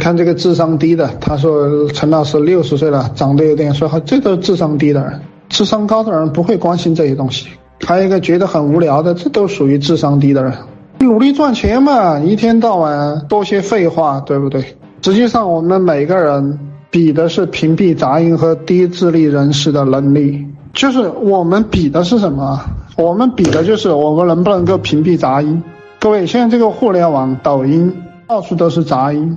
看这个智商低的，他说陈老师六十岁了，长得有点帅，这都是智商低的人。智商高的人不会关心这些东西。还有一个觉得很无聊的，这都属于智商低的人。努力赚钱嘛，一天到晚多些废话，对不对？实际上，我们每个人比的是屏蔽杂音和低智力人士的能力。就是我们比的是什么？我们比的就是我们能不能够屏蔽杂音。各位，现在这个互联网、抖音到处都是杂音，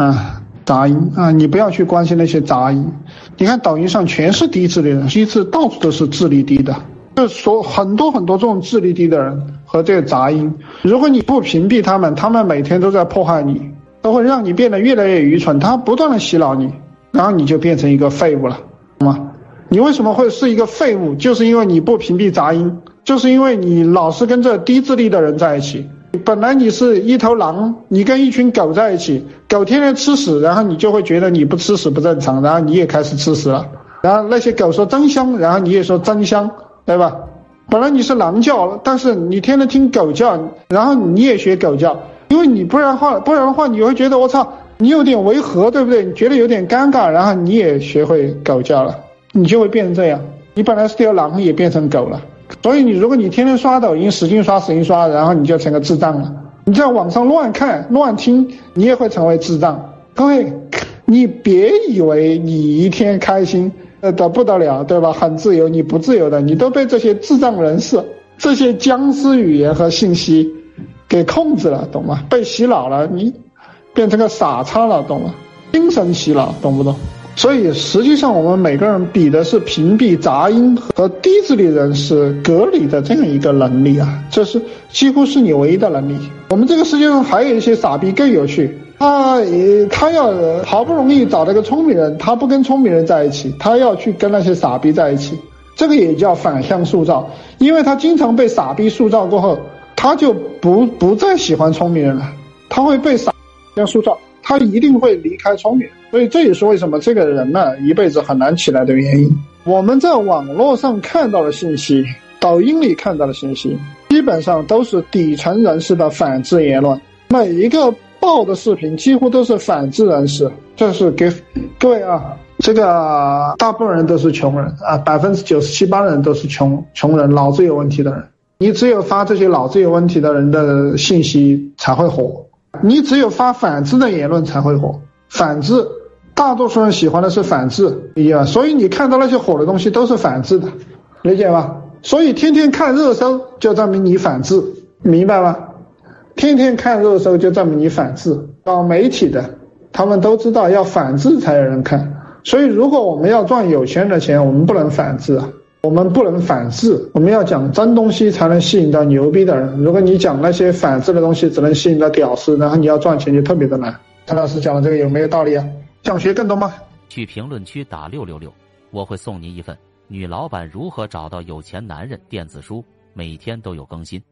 啊，杂音啊，你不要去关心那些杂音。你看抖音上全是低智力人，其实到处都是智力低的。就说很多很多这种智力低的人和这个杂音，如果你不屏蔽他们，他们每天都在破坏你，都会让你变得越来越愚蠢。他不断的洗脑你，然后你就变成一个废物了，懂吗？你为什么会是一个废物？就是因为你不屏蔽杂音，就是因为你老是跟这低智力的人在一起。本来你是一头狼，你跟一群狗在一起，狗天天吃屎，然后你就会觉得你不吃屎不正常，然后你也开始吃屎了。然后那些狗说真香，然后你也说真香。对吧？本来你是狼叫，但是你天天听狗叫，然后你也学狗叫，因为你不然话，不然的话你会觉得我操，你有点违和，对不对？你觉得有点尴尬，然后你也学会狗叫了，你就会变成这样。你本来是条狼，也变成狗了。所以你如果你天天刷抖音，使劲刷，使劲刷，然后你就成个智障了。你在网上乱看乱听，你也会成为智障。各位，你别以为你一天开心。呃，的不得了，对吧？很自由，你不自由的，你都被这些智障人士、这些僵尸语言和信息给控制了，懂吗？被洗脑了，你变成个傻叉了，懂吗？精神洗脑，懂不懂？所以实际上，我们每个人比的是屏蔽杂音和低智力人士隔离的这样一个能力啊，这是几乎是你唯一的能力。我们这个世界上还有一些傻逼更有趣。他也，他要好不容易找到个聪明人，他不跟聪明人在一起，他要去跟那些傻逼在一起，这个也叫反向塑造，因为他经常被傻逼塑造过后，他就不不再喜欢聪明人了，他会被傻样塑造，他一定会离开聪明，所以这也是为什么这个人呢一辈子很难起来的原因。我们在网络上看到的信息，抖音里看到的信息，基本上都是底层人士的反制言论，每一个。爆的视频几乎都是反制人士，这是给各位啊，这个大部分人都是穷人啊，百分之九十七八的人都是穷穷人，脑子有问题的人。你只有发这些脑子有问题的人的信息才会火，你只有发反制的言论才会火。反制，大多数人喜欢的是反智，理解所以你看到那些火的东西都是反制的，理解吧？所以天天看热搜就证明你反制，明白吗？天天看热搜就证明你反制，搞媒体的，他们都知道要反制才有人看。所以，如果我们要赚有钱人的钱，我们不能反制啊，我们不能反制，我们要讲真东西才能吸引到牛逼的人。如果你讲那些反制的东西，只能吸引到屌丝，然后你要赚钱就特别的难。陈老师讲的这个有没有道理啊？想学更多吗？去评论区打六六六，我会送您一份《女老板如何找到有钱男人》电子书，每天都有更新。